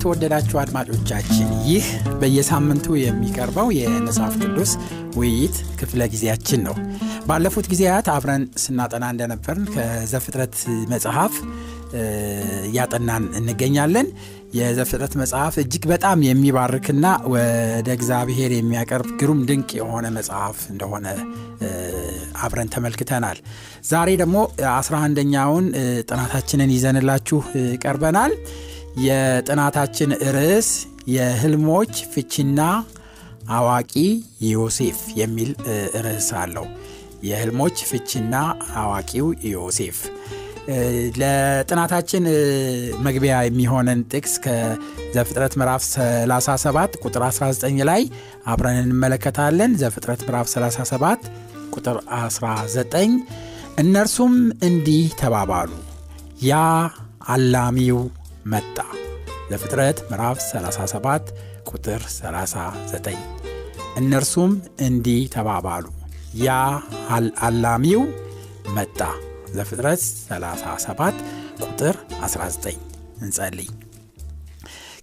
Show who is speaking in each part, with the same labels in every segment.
Speaker 1: የተወደዳችሁ አድማጮቻችን፣ ይህ በየሳምንቱ የሚቀርበው የመጽሐፍ ቅዱስ ውይይት ክፍለ ጊዜያችን ነው። ባለፉት ጊዜያት አብረን ስናጠና እንደነበርን ከዘፍጥረት መጽሐፍ እያጠናን እንገኛለን። የዘፍጥረት መጽሐፍ እጅግ በጣም የሚባርክና ወደ እግዚአብሔር የሚያቀርብ ግሩም ድንቅ የሆነ መጽሐፍ እንደሆነ አብረን ተመልክተናል። ዛሬ ደግሞ አስራ አንደኛውን ጥናታችንን ይዘንላችሁ ቀርበናል። የጥናታችን ርዕስ የህልሞች ፍቺና አዋቂ ዮሴፍ የሚል ርዕስ አለው። የህልሞች ፍቺና አዋቂው ዮሴፍ ለጥናታችን መግቢያ የሚሆነን ጥቅስ ከዘፍጥረት ምዕራፍ 37 ቁጥር 19 ላይ አብረን እንመለከታለን። ዘፍጥረት ምዕራፍ 37 ቁጥር 19 እነርሱም እንዲህ ተባባሉ፣ ያ አላሚው መጣ። ዘፍጥረት ምዕራፍ 37 ቁጥር 39 እነርሱም እንዲህ ተባባሉ፣ ያ አላሚው መጣ። ዘፍጥረት 37 ቁጥር 19 እንጸልይ።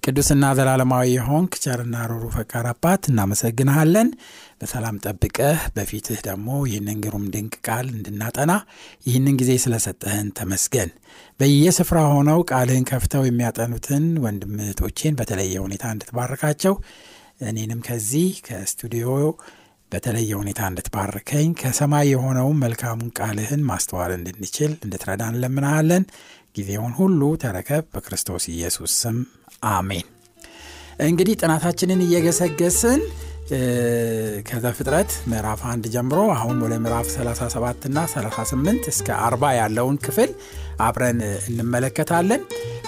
Speaker 1: ቅዱስና ዘላለማዊ የሆንክ ቸርና ሩሩ ፈቃር አባት እናመሰግንሃለን። በሰላም ጠብቀህ በፊትህ ደግሞ ይህንን ግሩም ድንቅ ቃል እንድናጠና ይህንን ጊዜ ስለሰጠህን ተመስገን። በየስፍራ ሆነው ቃልህን ከፍተው የሚያጠኑትን ወንድም በተለየ ሁኔታ እንድትባርካቸው እኔንም ከዚህ ከስቱዲዮ በተለየ ሁኔታ እንድትባርከኝ ከሰማይ የሆነውን መልካሙን ቃልህን ማስተዋል እንድንችል እንድትረዳን እንለምናሃለን። ጊዜውን ሁሉ ተረከብ። በክርስቶስ ኢየሱስ ስም አሜን። እንግዲህ ጥናታችንን እየገሰገስን ከዘፍጥረት ምዕራፍ አንድ ጀምሮ አሁን ወደ ምዕራፍ 37 እና 38 እስከ 40 ያለውን ክፍል አብረን እንመለከታለን።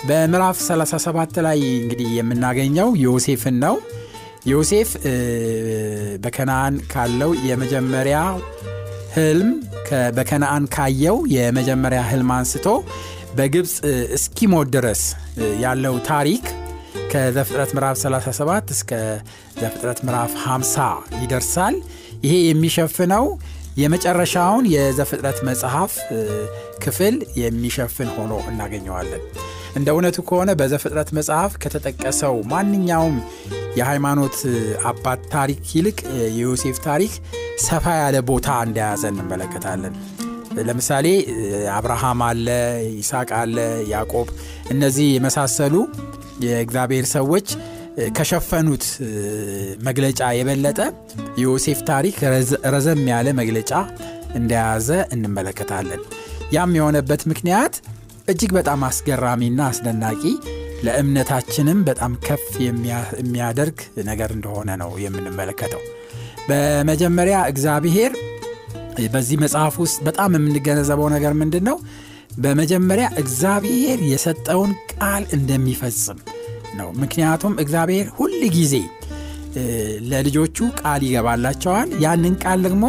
Speaker 1: በምዕራፍ 37 ላይ እንግዲህ የምናገኘው ዮሴፍን ነው። ዮሴፍ በከነአን ካለው የመጀመሪያ ህልም በከነአን ካየው የመጀመሪያ ህልም አንስቶ በግብፅ እስኪሞት ድረስ ያለው ታሪክ ከዘፍጥረት ምዕራፍ 37 እስከ ዘፍጥረት ምዕራፍ 50 ይደርሳል። ይሄ የሚሸፍነው የመጨረሻውን የዘፍጥረት መጽሐፍ ክፍል የሚሸፍን ሆኖ እናገኘዋለን። እንደ እውነቱ ከሆነ በዘፍጥረት መጽሐፍ ከተጠቀሰው ማንኛውም የሃይማኖት አባት ታሪክ ይልቅ የዮሴፍ ታሪክ ሰፋ ያለ ቦታ እንደያዘ እንመለከታለን። ለምሳሌ አብርሃም አለ፣ ይስሐቅ አለ፣ ያዕቆብ እነዚህ የመሳሰሉ የእግዚአብሔር ሰዎች ከሸፈኑት መግለጫ የበለጠ የዮሴፍ ታሪክ ረዘም ያለ መግለጫ እንደያዘ እንመለከታለን። ያም የሆነበት ምክንያት እጅግ በጣም አስገራሚና አስደናቂ ለእምነታችንም በጣም ከፍ የሚያደርግ ነገር እንደሆነ ነው የምንመለከተው። በመጀመሪያ እግዚአብሔር በዚህ መጽሐፍ ውስጥ በጣም የምንገነዘበው ነገር ምንድን ነው? በመጀመሪያ እግዚአብሔር የሰጠውን ቃል እንደሚፈጽም ነው። ምክንያቱም እግዚአብሔር ሁል ጊዜ ለልጆቹ ቃል ይገባላቸዋል። ያንን ቃል ደግሞ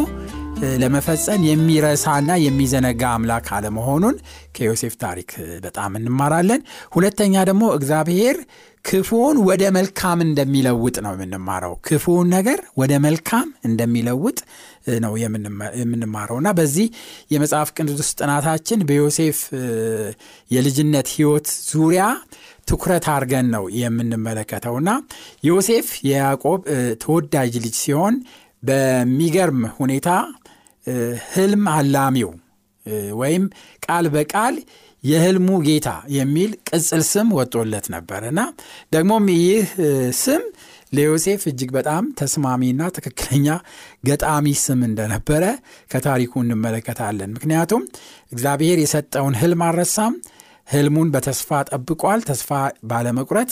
Speaker 1: ለመፈጸም የሚረሳና የሚዘነጋ አምላክ አለመሆኑን ከዮሴፍ ታሪክ በጣም እንማራለን። ሁለተኛ ደግሞ እግዚአብሔር ክፉውን ወደ መልካም እንደሚለውጥ ነው የምንማረው። ክፉውን ነገር ወደ መልካም እንደሚለውጥ ነው የምንማረው እና በዚህ የመጽሐፍ ቅዱስ ጥናታችን በዮሴፍ የልጅነት ሕይወት ዙሪያ ትኩረት አድርገን ነው የምንመለከተውና ዮሴፍ የያዕቆብ ተወዳጅ ልጅ ሲሆን በሚገርም ሁኔታ ህልም አላሚው ወይም ቃል በቃል የህልሙ ጌታ የሚል ቅጽል ስም ወጦለት ነበር እና ደግሞም ይህ ስም ለዮሴፍ እጅግ በጣም ተስማሚና ትክክለኛ ገጣሚ ስም እንደነበረ ከታሪኩ እንመለከታለን። ምክንያቱም እግዚአብሔር የሰጠውን ህልም አልረሳም። ህልሙን በተስፋ ጠብቋል። ተስፋ ባለመቁረጥ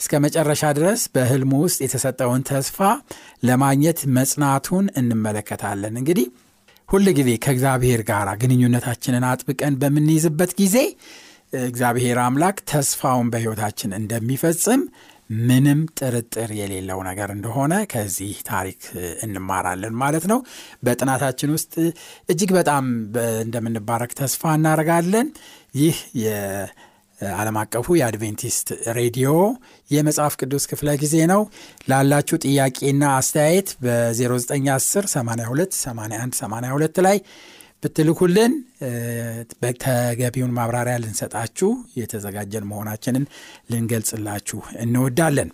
Speaker 1: እስከ መጨረሻ ድረስ በህልሙ ውስጥ የተሰጠውን ተስፋ ለማግኘት መጽናቱን እንመለከታለን። እንግዲህ ሁል ጊዜ ከእግዚአብሔር ጋር ግንኙነታችንን አጥብቀን በምንይዝበት ጊዜ እግዚአብሔር አምላክ ተስፋውን በሕይወታችን እንደሚፈጽም ምንም ጥርጥር የሌለው ነገር እንደሆነ ከዚህ ታሪክ እንማራለን ማለት ነው። በጥናታችን ውስጥ እጅግ በጣም እንደምንባረክ ተስፋ እናደርጋለን። ይህ የዓለም አቀፉ የአድቬንቲስት ሬዲዮ የመጽሐፍ ቅዱስ ክፍለ ጊዜ ነው። ላላችሁ ጥያቄና አስተያየት በ0910 82 81 82 ላይ ብትልኩልን ተገቢውን ማብራሪያ ልንሰጣችሁ የተዘጋጀን መሆናችንን ልንገልጽላችሁ እንወዳለን።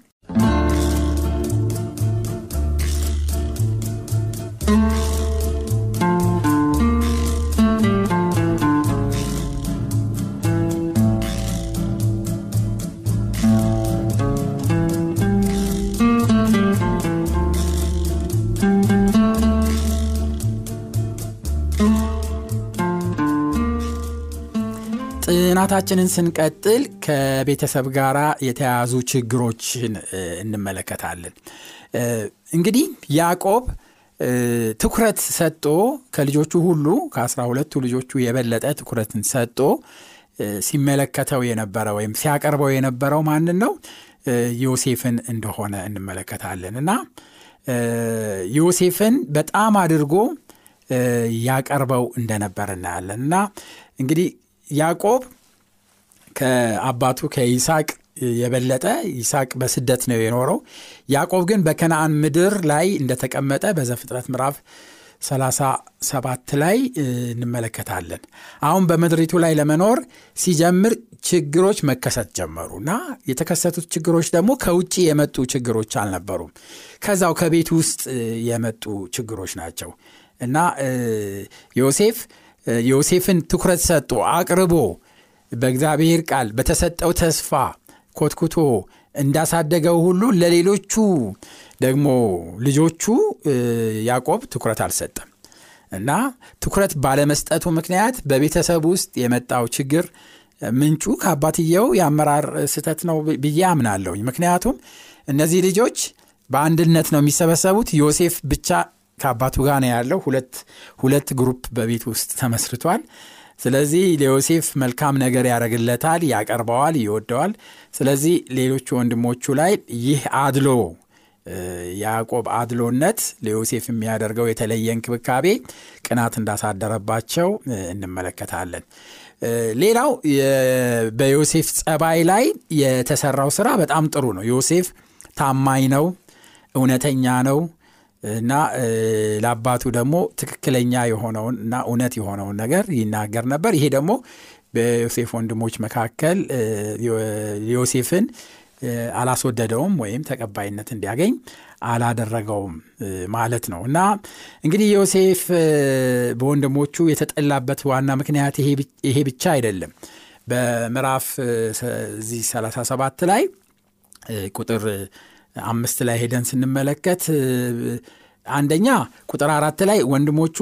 Speaker 1: ጥናታችንን ስንቀጥል ከቤተሰብ ጋር የተያያዙ ችግሮችን እንመለከታለን። እንግዲህ ያዕቆብ ትኩረት ሰጦ ከልጆቹ ሁሉ ከአስራ ሁለቱ ልጆቹ የበለጠ ትኩረትን ሰጦ ሲመለከተው የነበረ ወይም ሲያቀርበው የነበረው ማንን ነው? ዮሴፍን እንደሆነ እንመለከታለን እና ዮሴፍን በጣም አድርጎ ያቀርበው እንደነበር እናያለን እና እንግዲህ ያዕቆብ ከአባቱ ከይስሐቅ የበለጠ ይስሐቅ በስደት ነው የኖረው። ያዕቆብ ግን በከነአን ምድር ላይ እንደተቀመጠ በዘፍጥረት ምዕራፍ 37 ላይ እንመለከታለን። አሁን በምድሪቱ ላይ ለመኖር ሲጀምር ችግሮች መከሰት ጀመሩ እና የተከሰቱት ችግሮች ደግሞ ከውጭ የመጡ ችግሮች አልነበሩም። ከዛው ከቤት ውስጥ የመጡ ችግሮች ናቸው እና ዮሴፍ ዮሴፍን ትኩረት ሰጥቶ አቅርቦ በእግዚአብሔር ቃል በተሰጠው ተስፋ ኮትኩቶ እንዳሳደገው ሁሉ ለሌሎቹ ደግሞ ልጆቹ ያዕቆብ ትኩረት አልሰጠም እና ትኩረት ባለመስጠቱ ምክንያት በቤተሰብ ውስጥ የመጣው ችግር ምንጩ ከአባትየው የአመራር ስህተት ነው ብዬ አምናለሁኝ። ምክንያቱም እነዚህ ልጆች በአንድነት ነው የሚሰበሰቡት። ዮሴፍ ብቻ ከአባቱ ጋር ነው ያለው። ሁለት ግሩፕ በቤት ውስጥ ተመስርቷል። ስለዚህ ለዮሴፍ መልካም ነገር ያደርግለታል፣ ያቀርበዋል፣ ይወደዋል። ስለዚህ ሌሎቹ ወንድሞቹ ላይ ይህ አድሎ ያዕቆብ አድሎነት ለዮሴፍ የሚያደርገው የተለየ እንክብካቤ ቅናት እንዳሳደረባቸው እንመለከታለን። ሌላው በዮሴፍ ጸባይ ላይ የተሰራው ስራ በጣም ጥሩ ነው። ዮሴፍ ታማኝ ነው፣ እውነተኛ ነው እና ለአባቱ ደግሞ ትክክለኛ የሆነውን እና እውነት የሆነውን ነገር ይናገር ነበር። ይሄ ደግሞ በዮሴፍ ወንድሞች መካከል ዮሴፍን አላስወደደውም ወይም ተቀባይነት እንዲያገኝ አላደረገውም ማለት ነው። እና እንግዲህ ዮሴፍ በወንድሞቹ የተጠላበት ዋና ምክንያት ይሄ ብቻ አይደለም። በምዕራፍ እዚህ 37 ላይ ቁጥር አምስት ላይ ሄደን ስንመለከት አንደኛ ቁጥር አራት ላይ ወንድሞቹ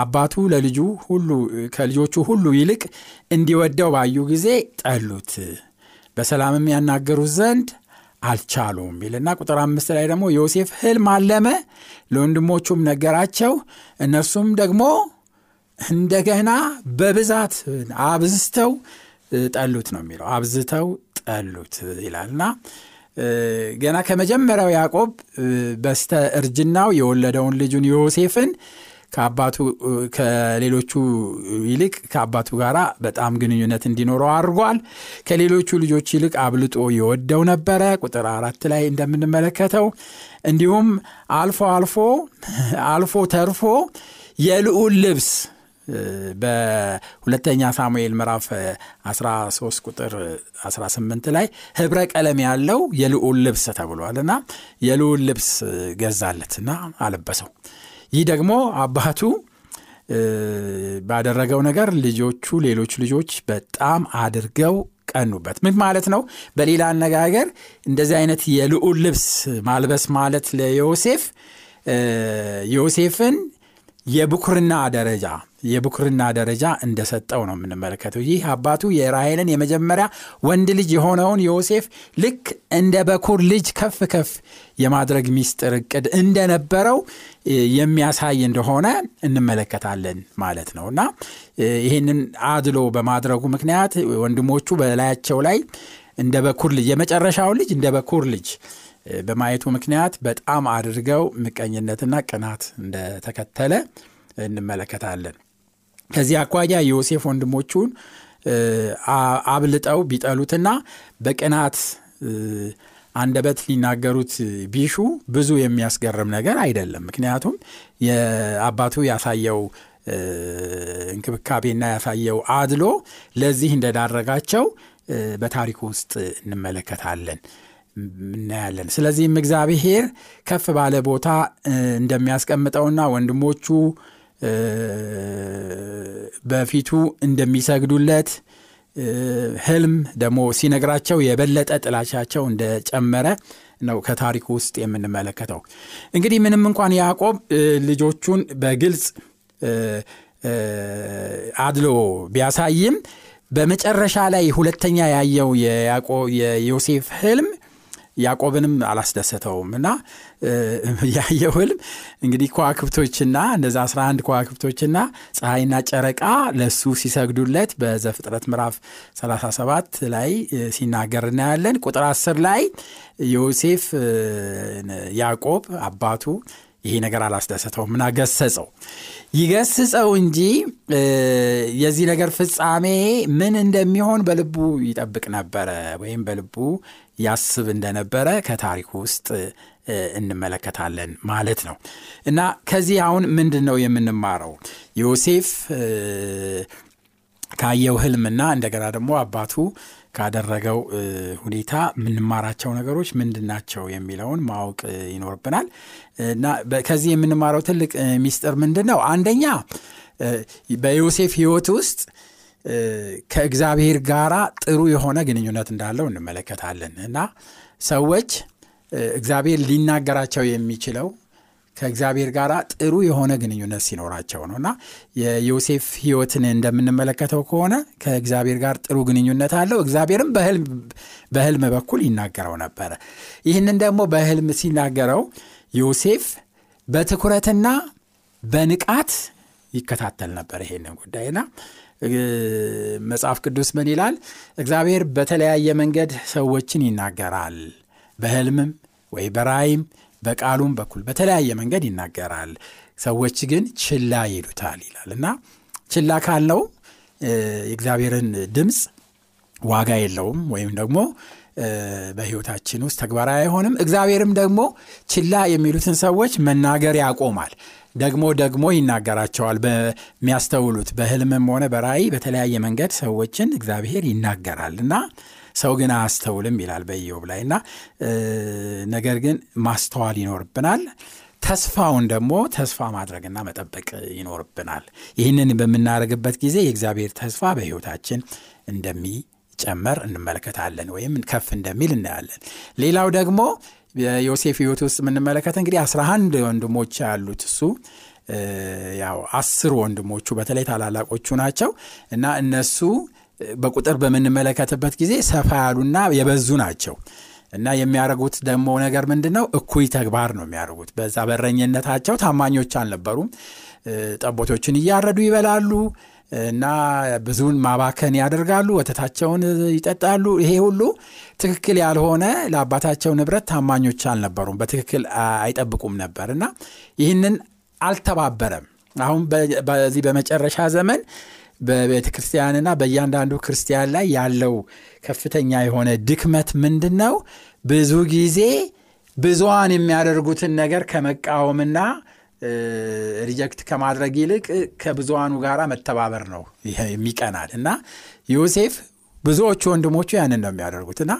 Speaker 1: አባቱ ለልጁ ሁሉ ከልጆቹ ሁሉ ይልቅ እንዲወደው ባዩ ጊዜ ጠሉት፣ በሰላምም ያናገሩት ዘንድ አልቻሉም ይልና ቁጥር አምስት ላይ ደግሞ ዮሴፍ ሕልም አለመ፣ ለወንድሞቹም ነገራቸው፣ እነርሱም ደግሞ እንደገና በብዛት አብዝተው ጠሉት ነው የሚለው። አብዝተው ጠሉት ይላልና ገና ከመጀመሪያው ያዕቆብ በስተ እርጅናው የወለደውን ልጁን ዮሴፍን ከአባቱ ከሌሎቹ ይልቅ ከአባቱ ጋር በጣም ግንኙነት እንዲኖረው አድርጓል። ከሌሎቹ ልጆች ይልቅ አብልጦ የወደው ነበረ። ቁጥር አራት ላይ እንደምንመለከተው እንዲሁም አልፎ አልፎ አልፎ ተርፎ የልዑል ልብስ በሁለተኛ ሳሙኤል ምዕራፍ 13 ቁጥር 18 ላይ ህብረ ቀለም ያለው የልዑል ልብስ ተብሏል እና የልዑል ልብስ ገዛለትና አለበሰው። ይህ ደግሞ አባቱ ባደረገው ነገር ልጆቹ ሌሎች ልጆች በጣም አድርገው ቀኑበት። ምን ማለት ነው? በሌላ አነጋገር እንደዚህ አይነት የልዑል ልብስ ማልበስ ማለት ለዮሴፍ ዮሴፍን የብኩርና ደረጃ የብኩርና ደረጃ እንደሰጠው ነው የምንመለከተው። ይህ አባቱ የራሔልን የመጀመሪያ ወንድ ልጅ የሆነውን ዮሴፍ ልክ እንደ በኩር ልጅ ከፍ ከፍ የማድረግ ሚስጥር እቅድ እንደነበረው የሚያሳይ እንደሆነ እንመለከታለን ማለት ነው እና ይህንን አድሎ በማድረጉ ምክንያት ወንድሞቹ በላያቸው ላይ እንደ በኩር ልጅ የመጨረሻውን ልጅ እንደ በኩር ልጅ በማየቱ ምክንያት በጣም አድርገው ምቀኝነትና ቅናት እንደተከተለ እንመለከታለን። ከዚህ አኳያ ዮሴፍ ወንድሞቹን አብልጠው ቢጠሉትና በቅናት አንደበት ሊናገሩት ቢሹ ብዙ የሚያስገርም ነገር አይደለም። ምክንያቱም የአባቱ ያሳየው እንክብካቤና ያሳየው አድሎ ለዚህ እንደዳረጋቸው በታሪኩ ውስጥ እንመለከታለን እናያለን። ስለዚህም እግዚአብሔር ከፍ ባለ ቦታ እንደሚያስቀምጠውና ወንድሞቹ በፊቱ እንደሚሰግዱለት ህልም ደግሞ ሲነግራቸው የበለጠ ጥላቻቸው እንደጨመረ ነው ከታሪኩ ውስጥ የምንመለከተው። እንግዲህ ምንም እንኳን ያዕቆብ ልጆቹን በግልጽ አድሎ ቢያሳይም በመጨረሻ ላይ ሁለተኛ ያየው የዮሴፍ ህልም ያዕቆብንም አላስደሰተውም እና ያየው ህልም እንግዲህ ከዋክብቶችና እነዚ 11 ከዋክብቶችና ፀሐይና ጨረቃ ለሱ ሲሰግዱለት በዘፍጥረት ምዕራፍ 37 ላይ ሲናገር እናያለን። ቁጥር 10 ላይ ዮሴፍ ያዕቆብ አባቱ ይሄ ነገር አላስደሰተው ምና ገሰጸው ይገስጸው እንጂ የዚህ ነገር ፍጻሜ ምን እንደሚሆን በልቡ ይጠብቅ ነበረ ወይም በልቡ ያስብ እንደነበረ ከታሪኩ ውስጥ እንመለከታለን ማለት ነው። እና ከዚህ አሁን ምንድን ነው የምንማረው? ዮሴፍ ካየው ህልምና እንደገና ደግሞ አባቱ ካደረገው ሁኔታ የምንማራቸው ነገሮች ምንድን ናቸው የሚለውን ማወቅ ይኖርብናል። እና ከዚህ የምንማረው ትልቅ ሚስጥር ምንድን ነው አንደኛ በዮሴፍ ህይወት ውስጥ ከእግዚአብሔር ጋር ጥሩ የሆነ ግንኙነት እንዳለው እንመለከታለን እና ሰዎች እግዚአብሔር ሊናገራቸው የሚችለው ከእግዚአብሔር ጋር ጥሩ የሆነ ግንኙነት ሲኖራቸው ነው እና የዮሴፍ ህይወትን እንደምንመለከተው ከሆነ ከእግዚአብሔር ጋር ጥሩ ግንኙነት አለው። እግዚአብሔርም በህልም በኩል ይናገረው ነበረ። ይህንን ደግሞ በህልም ሲናገረው ዮሴፍ በትኩረትና በንቃት ይከታተል ነበር ይሄንን ጉዳይና መጽሐፍ ቅዱስ ምን ይላል? እግዚአብሔር በተለያየ መንገድ ሰዎችን ይናገራል። በህልምም ወይ በራይም በቃሉም በኩል በተለያየ መንገድ ይናገራል። ሰዎች ግን ችላ ይሉታል ይላል እና ችላ ካልነው የእግዚአብሔርን ድምፅ ዋጋ የለውም ወይም ደግሞ በህይወታችን ውስጥ ተግባራዊ አይሆንም። እግዚአብሔርም ደግሞ ችላ የሚሉትን ሰዎች መናገር ያቆማል። ደግሞ ደግሞ ይናገራቸዋል። በሚያስተውሉት በህልምም ሆነ በራእይ በተለያየ መንገድ ሰዎችን እግዚአብሔር ይናገራል እና ሰው ግን አያስተውልም ይላል በኢዮብ ላይ እና ነገር ግን ማስተዋል ይኖርብናል። ተስፋውን ደግሞ ተስፋ ማድረግና መጠበቅ ይኖርብናል። ይህንን በምናደርግበት ጊዜ የእግዚአብሔር ተስፋ በህይወታችን እንደሚጨመር እንመለከታለን ወይም ከፍ እንደሚል እናያለን። ሌላው ደግሞ የዮሴፍ ህይወት ውስጥ የምንመለከተ እንግዲህ አስራ አንድ ወንድሞች ያሉት እሱ ያው አስር ወንድሞቹ በተለይ ታላላቆቹ ናቸው እና እነሱ በቁጥር በምንመለከትበት ጊዜ ሰፋ ያሉና የበዙ ናቸው እና የሚያደርጉት ደግሞ ነገር ምንድን ነው? እኩይ ተግባር ነው የሚያደርጉት። በዛ በረኝነታቸው ታማኞች አልነበሩም። ጠቦቶችን እያረዱ ይበላሉ እና ብዙን ማባከን ያደርጋሉ። ወተታቸውን ይጠጣሉ። ይሄ ሁሉ ትክክል ያልሆነ ለአባታቸው ንብረት ታማኞች አልነበሩም። በትክክል አይጠብቁም ነበር እና ይህንን አልተባበረም። አሁን በዚህ በመጨረሻ ዘመን በቤተ ክርስቲያንና በእያንዳንዱ ክርስቲያን ላይ ያለው ከፍተኛ የሆነ ድክመት ምንድን ነው? ብዙ ጊዜ ብዙዋን የሚያደርጉትን ነገር ከመቃወምና ሪጀክት ከማድረግ ይልቅ ከብዙሃኑ ጋር መተባበር ነው የሚቀናል እና ዮሴፍ ብዙዎቹ ወንድሞቹ ያንን ነው የሚያደርጉት። እና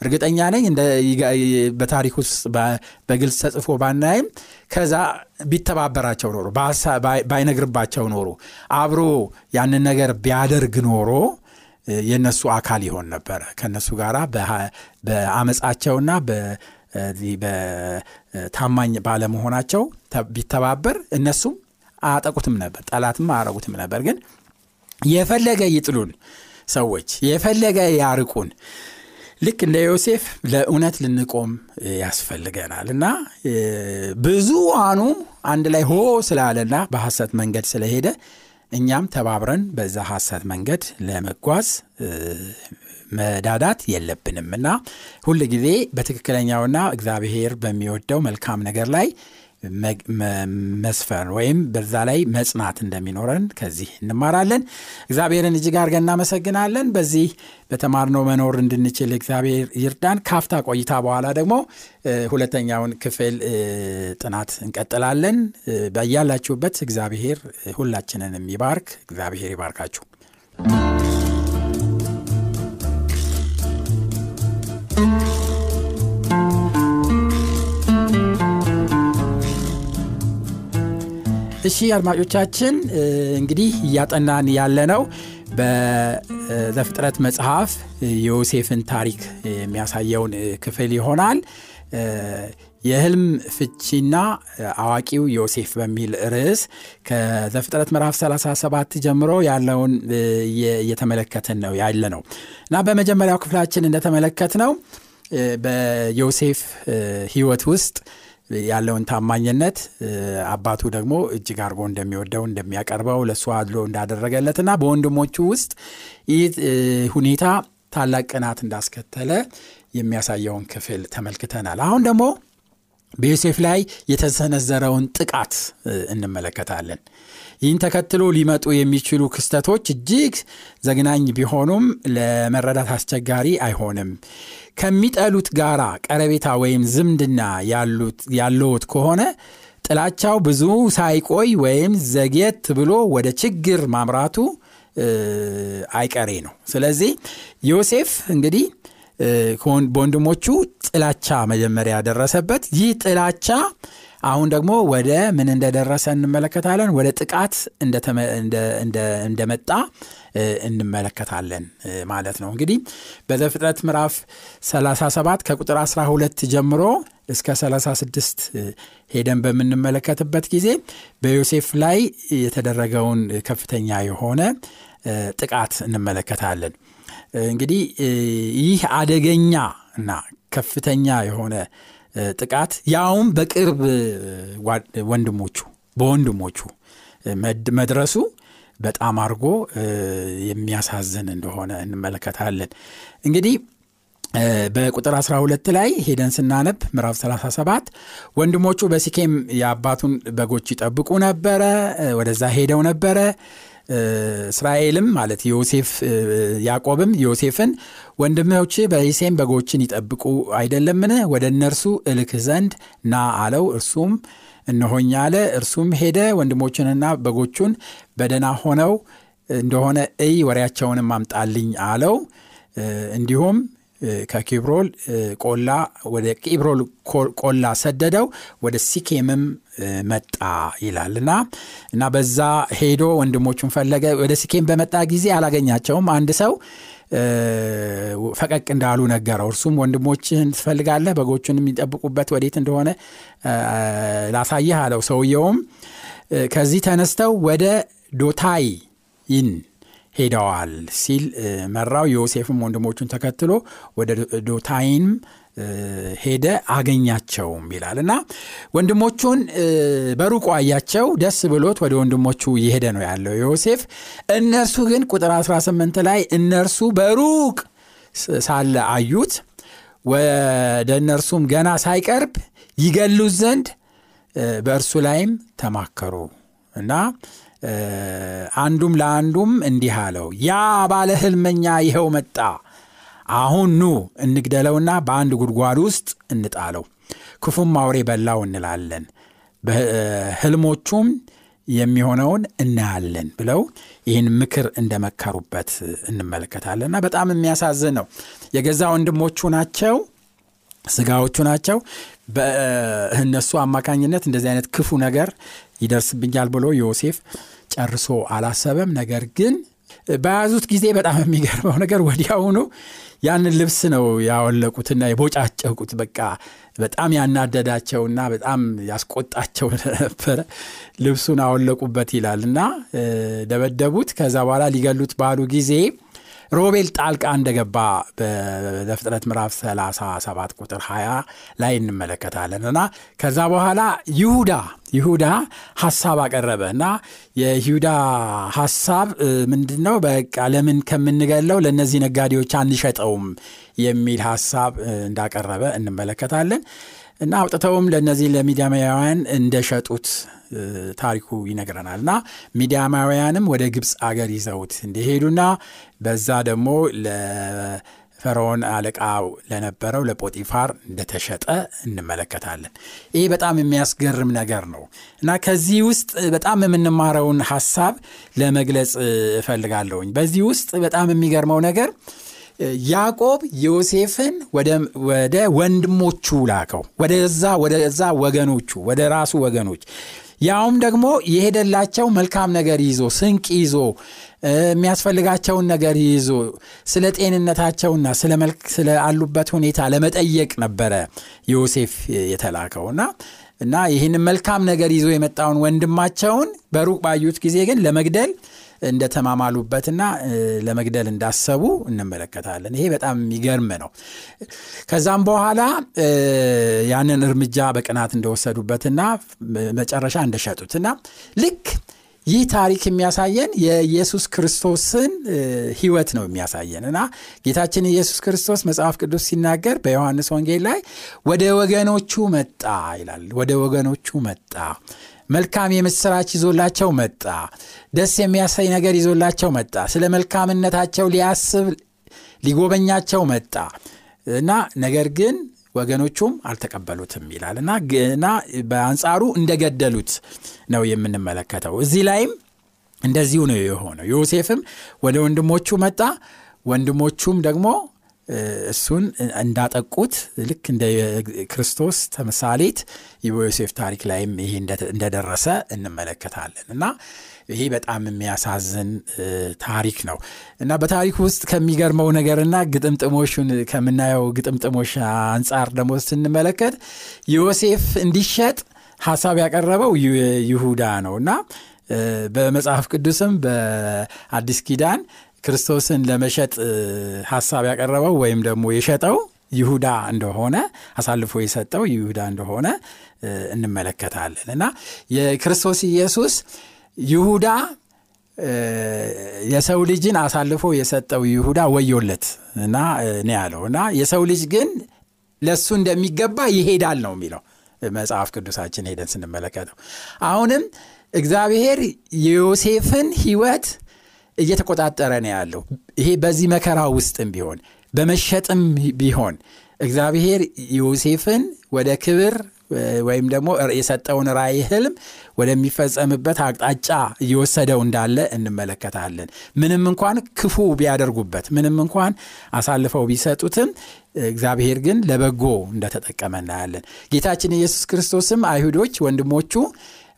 Speaker 1: እርግጠኛ ነኝ በታሪክ ውስጥ በግልጽ ተጽፎ ባናይም ከዛ ቢተባበራቸው ኖሮ ባይነግርባቸው ኖሮ አብሮ ያንን ነገር ቢያደርግ ኖሮ የእነሱ አካል ይሆን ነበረ። ከእነሱ ጋር በአመፃቸውና በታማኝ ባለመሆናቸው ቢተባበር እነሱም አያጠቁትም ነበር፣ ጠላትም አያረጉትም ነበር። ግን የፈለገ ይጥሉን ሰዎች የፈለገ ያርቁን ልክ እንደ ዮሴፍ ለእውነት ልንቆም ያስፈልገናል እና ብዙዋኑ አንድ ላይ ሆ ስላለና በሐሰት መንገድ ስለሄደ እኛም ተባብረን በዛ ሐሰት መንገድ ለመጓዝ መዳዳት የለብንም እና ሁል ጊዜ በትክክለኛውና እግዚአብሔር በሚወደው መልካም ነገር ላይ መስፈር ወይም በዛ ላይ መጽናት እንደሚኖረን ከዚህ እንማራለን። እግዚአብሔርን እጅግ አድርገን እናመሰግናለን። በዚህ በተማርነው መኖር እንድንችል እግዚአብሔር ይርዳን። ካፍታ ቆይታ በኋላ ደግሞ ሁለተኛውን ክፍል ጥናት እንቀጥላለን። በያላችሁበት እግዚአብሔር ሁላችንን የሚባርክ እግዚአብሔር ይባርካችሁ። እሺ አድማጮቻችን እንግዲህ እያጠናን ያለነው በዘፍጥረት መጽሐፍ የዮሴፍን ታሪክ የሚያሳየውን ክፍል ይሆናል። የህልም ፍቺና አዋቂው ዮሴፍ በሚል ርዕስ ከዘፍጥረት ምዕራፍ 37 ጀምሮ ያለውን እየተመለከትን ነው ያለ ነው እና በመጀመሪያው ክፍላችን እንደተመለከት ነው በዮሴፍ ህይወት ውስጥ ያለውን ታማኝነት አባቱ ደግሞ እጅግ አድርጎ እንደሚወደው እንደሚያቀርበው ለእሱ አድሎ እንዳደረገለትና በወንድሞቹ ውስጥ ይህ ሁኔታ ታላቅ ቅናት እንዳስከተለ የሚያሳየውን ክፍል ተመልክተናል። አሁን ደግሞ በዮሴፍ ላይ የተሰነዘረውን ጥቃት እንመለከታለን። ይህን ተከትሎ ሊመጡ የሚችሉ ክስተቶች እጅግ ዘግናኝ ቢሆኑም ለመረዳት አስቸጋሪ አይሆንም። ከሚጠሉት ጋራ ቀረቤታ ወይም ዝምድና ያለዎት ከሆነ ጥላቻው ብዙ ሳይቆይ ወይም ዘግየት ብሎ ወደ ችግር ማምራቱ አይቀሬ ነው። ስለዚህ ዮሴፍ እንግዲህ በወንድሞቹ ጥላቻ መጀመሪያ ያደረሰበት ይህ ጥላቻ አሁን ደግሞ ወደ ምን እንደደረሰ እንመለከታለን። ወደ ጥቃት እንደመጣ እንመለከታለን ማለት ነው። እንግዲህ በዘፍጥረት ምዕራፍ 37 ከቁጥር 12 ጀምሮ እስከ 36 ሄደን በምንመለከትበት ጊዜ በዮሴፍ ላይ የተደረገውን ከፍተኛ የሆነ ጥቃት እንመለከታለን። እንግዲህ ይህ አደገኛ እና ከፍተኛ የሆነ ጥቃት ያውም በቅርብ ወንድሞቹ በወንድሞቹ መድረሱ በጣም አድርጎ የሚያሳዝን እንደሆነ እንመለከታለን። እንግዲህ በቁጥር 12 ላይ ሄደን ስናነብ ምዕራፍ 37 ወንድሞቹ በሲኬም የአባቱን በጎች ይጠብቁ ነበረ፣ ወደዛ ሄደው ነበረ። እስራኤልም ማለት ዮሴፍ ያዕቆብም ዮሴፍን ወንድሞች በሴም በጎችን ይጠብቁ አይደለምን? ወደ እነርሱ እልክህ ዘንድ ና አለው። እርሱም እነሆኝ አለ። እርሱም ሄደ፣ ወንድሞቹንና በጎቹን በደና ሆነው እንደሆነ እይ፣ ወሬያቸውንም አምጣልኝ አለው። እንዲሁም ከኪብሮል ቆላ ወደ ኪብሮል ቆላ ሰደደው፣ ወደ ሲኬምም መጣ ይላልና እና በዛ ሄዶ ወንድሞቹን ፈለገ። ወደ ሲኬም በመጣ ጊዜ አላገኛቸውም። አንድ ሰው ፈቀቅ እንዳሉ ነገረው። እርሱም ወንድሞችህን ትፈልጋለህ? በጎቹን የሚጠብቁበት ወዴት እንደሆነ ላሳየህ አለው። ሰውየውም ከዚህ ተነስተው ወደ ዶታይን ሄደዋል ሲል መራው። ዮሴፍም ወንድሞቹን ተከትሎ ወደ ዶታይንም ሄደ አገኛቸውም ይላል እና ወንድሞቹን በሩቁ አያቸው። ደስ ብሎት ወደ ወንድሞቹ እየሄደ ነው ያለው ዮሴፍ። እነርሱ ግን ቁጥር 18 ላይ እነርሱ በሩቅ ሳለ አዩት። ወደ እነርሱም ገና ሳይቀርብ ይገሉት ዘንድ በእርሱ ላይም ተማከሩ እና አንዱም ለአንዱም እንዲህ አለው፣ ያ ባለ ሕልመኛ ይኸው መጣ። አሁን ኑ እንግደለውና በአንድ ጉድጓድ ውስጥ እንጣለው፣ ክፉም አውሬ በላው እንላለን፣ በሕልሞቹም የሚሆነውን እናያለን ብለው ይህን ምክር እንደመከሩበት እንመለከታለንና በጣም የሚያሳዝን ነው። የገዛ ወንድሞቹ ናቸው፣ ስጋዎቹ ናቸው። በእነሱ አማካኝነት እንደዚህ አይነት ክፉ ነገር ይደርስብኛል ብሎ ዮሴፍ ጨርሶ አላሰበም። ነገር ግን በያዙት ጊዜ በጣም የሚገርመው ነገር ወዲያውኑ ያንን ልብስ ነው ያወለቁትና የቦጫጨቁት። በቃ በጣም ያናደዳቸውና በጣም ያስቆጣቸው ነበረ። ልብሱን አወለቁበት ይላል እና ደበደቡት። ከዛ በኋላ ሊገሉት ባሉ ጊዜ ሮቤል ጣልቃ እንደገባ በዘፍጥረት ምዕራፍ 37 ቁጥር 20 ላይ እንመለከታለን እና ከዛ በኋላ ይሁዳ ይሁዳ ሀሳብ አቀረበ እና የይሁዳ ሀሳብ ምንድን ነው? በቃ ለምን ከምንገለው ለእነዚህ ነጋዴዎች አንሸጠውም የሚል ሀሳብ እንዳቀረበ እንመለከታለን እና አውጥተውም ለእነዚህ ለሚዲያማውያን እንደሸጡት ታሪኩ ይነግረናል እና ሚዲያማውያንም ወደ ግብፅ አገር ይዘውት እንዲሄዱና በዛ ደግሞ ፈርዖን አለቃው ለነበረው ለጶጢፋር እንደተሸጠ እንመለከታለን። ይህ በጣም የሚያስገርም ነገር ነው እና ከዚህ ውስጥ በጣም የምንማረውን ሀሳብ ለመግለጽ እፈልጋለሁኝ። በዚህ ውስጥ በጣም የሚገርመው ነገር ያዕቆብ ዮሴፍን ወደ ወንድሞቹ ላከው፣ ወደዛ ወደዛ ወገኖቹ ወደ ራሱ ወገኖች። ያውም ደግሞ የሄደላቸው መልካም ነገር ይዞ ስንቅ ይዞ የሚያስፈልጋቸውን ነገር ይዞ ስለ ጤንነታቸውና ስለ አሉበት ሁኔታ ለመጠየቅ ነበረ ዮሴፍ የተላከውና እና ይህንን መልካም ነገር ይዞ የመጣውን ወንድማቸውን በሩቅ ባዩት ጊዜ ግን ለመግደል እንደተማማሉበትና ለመግደል እንዳሰቡ እንመለከታለን። ይሄ በጣም የሚገርም ነው። ከዛም በኋላ ያንን እርምጃ በቅናት እንደወሰዱበትና መጨረሻ እንደሸጡትና ልክ ይህ ታሪክ የሚያሳየን የኢየሱስ ክርስቶስን ሕይወት ነው የሚያሳየን እና ጌታችን ኢየሱስ ክርስቶስ መጽሐፍ ቅዱስ ሲናገር በዮሐንስ ወንጌል ላይ ወደ ወገኖቹ መጣ ይላል። ወደ ወገኖቹ መጣ መልካም የምስራች ይዞላቸው መጣ። ደስ የሚያሳይ ነገር ይዞላቸው መጣ። ስለ መልካምነታቸው ሊያስብ ሊጎበኛቸው መጣ እና ነገር ግን ወገኖቹም አልተቀበሉትም ይላል እና እና በአንጻሩ እንደገደሉት ነው የምንመለከተው። እዚህ ላይም እንደዚሁ ነው የሆነው። ዮሴፍም ወደ ወንድሞቹ መጣ፣ ወንድሞቹም ደግሞ እሱን እንዳጠቁት ልክ እንደ ክርስቶስ ተምሳሌት የዮሴፍ ታሪክ ላይም ይሄ እንደደረሰ እንመለከታለን። እና ይሄ በጣም የሚያሳዝን ታሪክ ነው። እና በታሪክ ውስጥ ከሚገርመው ነገርና ግጥምጥሞሹን ከምናየው ግጥምጥሞሽ አንጻር ደግሞ ስንመለከት ዮሴፍ እንዲሸጥ ሀሳብ ያቀረበው ይሁዳ ነው። እና በመጽሐፍ ቅዱስም በአዲስ ኪዳን ክርስቶስን ለመሸጥ ሀሳብ ያቀረበው ወይም ደግሞ የሸጠው ይሁዳ እንደሆነ አሳልፎ የሰጠው ይሁዳ እንደሆነ እንመለከታለን። እና የክርስቶስ ኢየሱስ ይሁዳ የሰው ልጅን አሳልፎ የሰጠው ይሁዳ ወዮለት እና እኔ ያለው። እና የሰው ልጅ ግን ለእሱ እንደሚገባ ይሄዳል ነው የሚለው መጽሐፍ ቅዱሳችን ሄደን ስንመለከተው። አሁንም እግዚአብሔር የዮሴፍን ህይወት እየተቆጣጠረ ነው ያለው። ይሄ በዚህ መከራ ውስጥም ቢሆን በመሸጥም ቢሆን እግዚአብሔር ዮሴፍን ወደ ክብር ወይም ደግሞ የሰጠውን ራእይ ህልም ወደሚፈጸምበት አቅጣጫ እየወሰደው እንዳለ እንመለከታለን። ምንም እንኳን ክፉ ቢያደርጉበት፣ ምንም እንኳን አሳልፈው ቢሰጡትም እግዚአብሔር ግን ለበጎ እንደተጠቀመ እናያለን። ጌታችን ኢየሱስ ክርስቶስም አይሁዶች ወንድሞቹ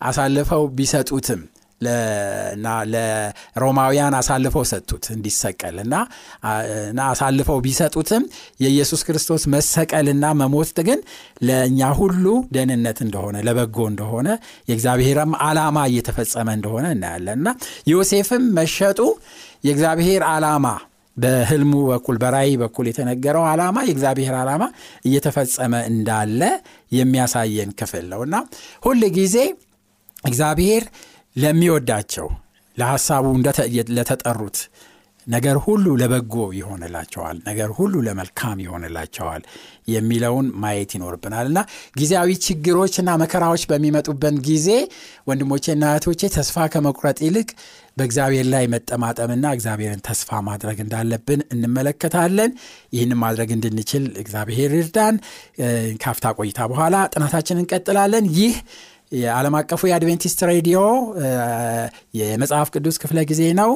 Speaker 1: አሳልፈው ቢሰጡትም እና ለሮማውያን አሳልፈው ሰጡት እንዲሰቀል እና አሳልፈው ቢሰጡትም የኢየሱስ ክርስቶስ መሰቀልና መሞት ግን ለእኛ ሁሉ ደህንነት እንደሆነ ለበጎ እንደሆነ የእግዚአብሔርም ዓላማ እየተፈጸመ እንደሆነ እናያለን። እና ዮሴፍም መሸጡ የእግዚአብሔር ዓላማ በህልሙ በኩል በራእይ በኩል የተነገረው ዓላማ የእግዚአብሔር ዓላማ እየተፈጸመ እንዳለ የሚያሳየን ክፍል ነው። እና ሁል ጊዜ እግዚአብሔር ለሚወዳቸው ለሐሳቡ ለተጠሩት ነገር ሁሉ ለበጎ ይሆንላቸዋል፣ ነገር ሁሉ ለመልካም ይሆንላቸዋል የሚለውን ማየት ይኖርብናል እና ጊዜያዊ ችግሮችና መከራዎች በሚመጡበት ጊዜ ወንድሞቼና እህቶቼ ተስፋ ከመቁረጥ ይልቅ በእግዚአብሔር ላይ መጠማጠምና እግዚአብሔርን ተስፋ ማድረግ እንዳለብን እንመለከታለን። ይህን ማድረግ እንድንችል እግዚአብሔር ይርዳን። ካፍታ ቆይታ በኋላ ጥናታችን እንቀጥላለን። ይህ የዓለም አቀፉ የአድቬንቲስት ሬዲዮ የመጽሐፍ ቅዱስ ክፍለ ጊዜ ነው።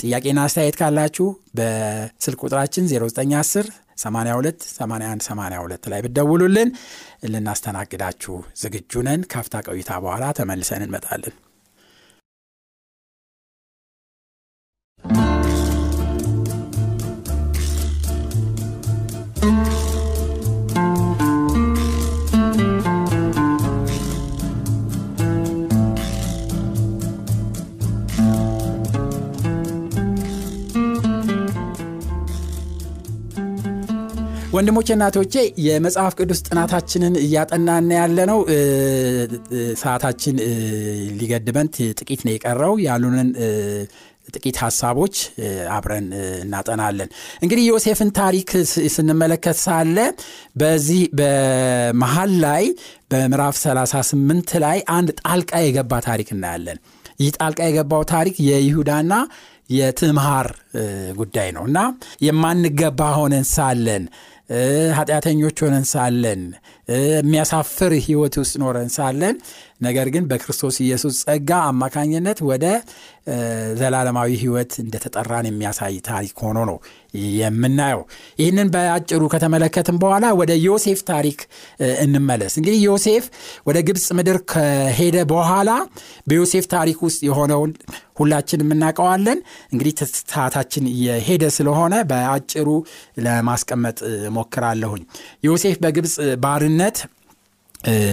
Speaker 1: ጥያቄና አስተያየት ካላችሁ በስልክ ቁጥራችን 0910 82 81 82 ላይ ብደውሉልን ልናስተናግዳችሁ ዝግጁ ነን። ካፍታ ቆይታ በኋላ ተመልሰን እንመጣለን። ወንድሞቼ እናቶቼ የመጽሐፍ ቅዱስ ጥናታችንን እያጠናን ያለ ነው። ሰዓታችን ሊገድበን ጥቂት ነው የቀረው። ያሉንን ጥቂት ሀሳቦች አብረን እናጠናለን። እንግዲህ ዮሴፍን ታሪክ ስንመለከት ሳለ በዚህ በመሀል ላይ በምዕራፍ 38 ላይ አንድ ጣልቃ የገባ ታሪክ እናያለን። ይህ ጣልቃ የገባው ታሪክ የይሁዳና የትምሃር ጉዳይ ነው እና የማንገባ ሆነን ሳለን ኃጢአተኞች ሆነን ሳለን የሚያሳፍር ህይወት ውስጥ ኖረን ሳለን ነገር ግን በክርስቶስ ኢየሱስ ጸጋ አማካኝነት ወደ ዘላለማዊ ህይወት እንደተጠራን የሚያሳይ ታሪክ ሆኖ ነው የምናየው። ይህንን በአጭሩ ከተመለከትም በኋላ ወደ ዮሴፍ ታሪክ እንመለስ። እንግዲህ ዮሴፍ ወደ ግብፅ ምድር ከሄደ በኋላ በዮሴፍ ታሪክ ውስጥ የሆነውን ሁላችን የምናውቀዋለን። እንግዲህ ሰዓታችን የሄደ ስለሆነ በአጭሩ ለማስቀመጥ ሞክራለሁኝ። ዮሴፍ በግብፅ ባርነት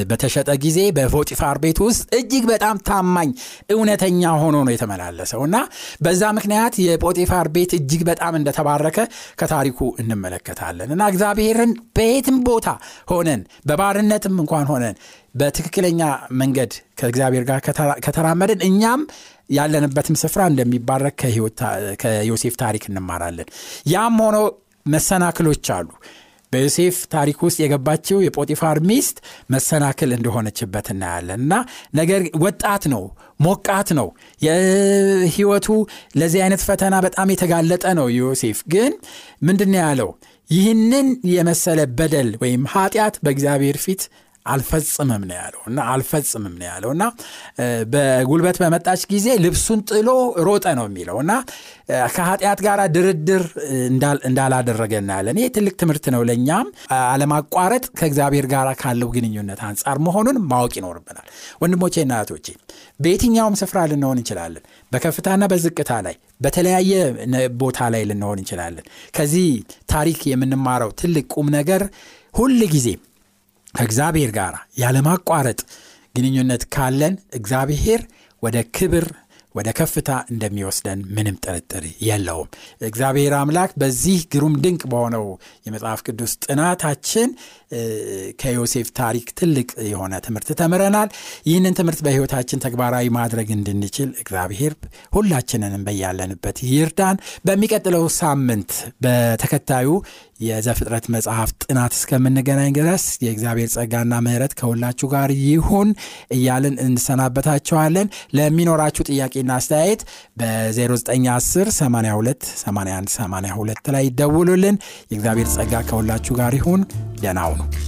Speaker 1: በተሸጠ ጊዜ በፎጢፋር ቤት ውስጥ እጅግ በጣም ታማኝ እውነተኛ ሆኖ ነው የተመላለሰው እና በዛ ምክንያት የጶጢፋር ቤት እጅግ በጣም እንደተባረከ ከታሪኩ እንመለከታለን እና እግዚአብሔርን በየትም ቦታ ሆነን በባርነትም እንኳን ሆነን በትክክለኛ መንገድ ከእግዚአብሔር ጋር ከተራመድን እኛም ያለንበትም ስፍራ እንደሚባረክ ከዮሴፍ ታሪክ እንማራለን። ያም ሆኖ መሰናክሎች አሉ። በዮሴፍ ታሪክ ውስጥ የገባችው የጶጢፋር ሚስት መሰናክል እንደሆነችበት እናያለን እና ነገር ወጣት ነው፣ ሞቃት ነው። የህይወቱ ለዚህ አይነት ፈተና በጣም የተጋለጠ ነው። ዮሴፍ ግን ምንድን ያለው ይህንን የመሰለ በደል ወይም ኃጢአት በእግዚአብሔር ፊት አልፈጽምም ነው ያለው እና አልፈጽምም ነው ያለው እና በጉልበት በመጣች ጊዜ ልብሱን ጥሎ ሮጠ ነው የሚለው እና ከኃጢአት ጋር ድርድር እንዳላደረገ እናያለን። ይህ ትልቅ ትምህርት ነው ለእኛም አለማቋረጥ ከእግዚአብሔር ጋር ካለው ግንኙነት አንጻር መሆኑን ማወቅ ይኖርብናል። ወንድሞቼና እህቶቼ በየትኛውም ስፍራ ልንሆን እንችላለን። በከፍታና በዝቅታ ላይ በተለያየ ቦታ ላይ ልንሆን እንችላለን። ከዚህ ታሪክ የምንማረው ትልቅ ቁም ነገር ሁል ጊዜ ከእግዚአብሔር ጋር ያለማቋረጥ ግንኙነት ካለን እግዚአብሔር ወደ ክብር ወደ ከፍታ እንደሚወስደን ምንም ጥርጥር የለውም። እግዚአብሔር አምላክ በዚህ ግሩም ድንቅ በሆነው የመጽሐፍ ቅዱስ ጥናታችን ከዮሴፍ ታሪክ ትልቅ የሆነ ትምህርት ተምረናል። ይህንን ትምህርት በሕይወታችን ተግባራዊ ማድረግ እንድንችል እግዚአብሔር ሁላችንንም በያለንበት ይርዳን። በሚቀጥለው ሳምንት በተከታዩ የዘፍጥረት መጽሐፍ ጥናት እስከምንገናኝ ድረስ የእግዚአብሔር ጸጋና ምሕረት ከሁላችሁ ጋር ይሁን እያልን እንሰናበታችኋለን። ለሚኖራችሁ ጥያቄና አስተያየት በ0910 82 81 82 ላይ ይደውሉልን። የእግዚአብሔር ጸጋ ከሁላችሁ ጋር ይሁን። ደህና Calma.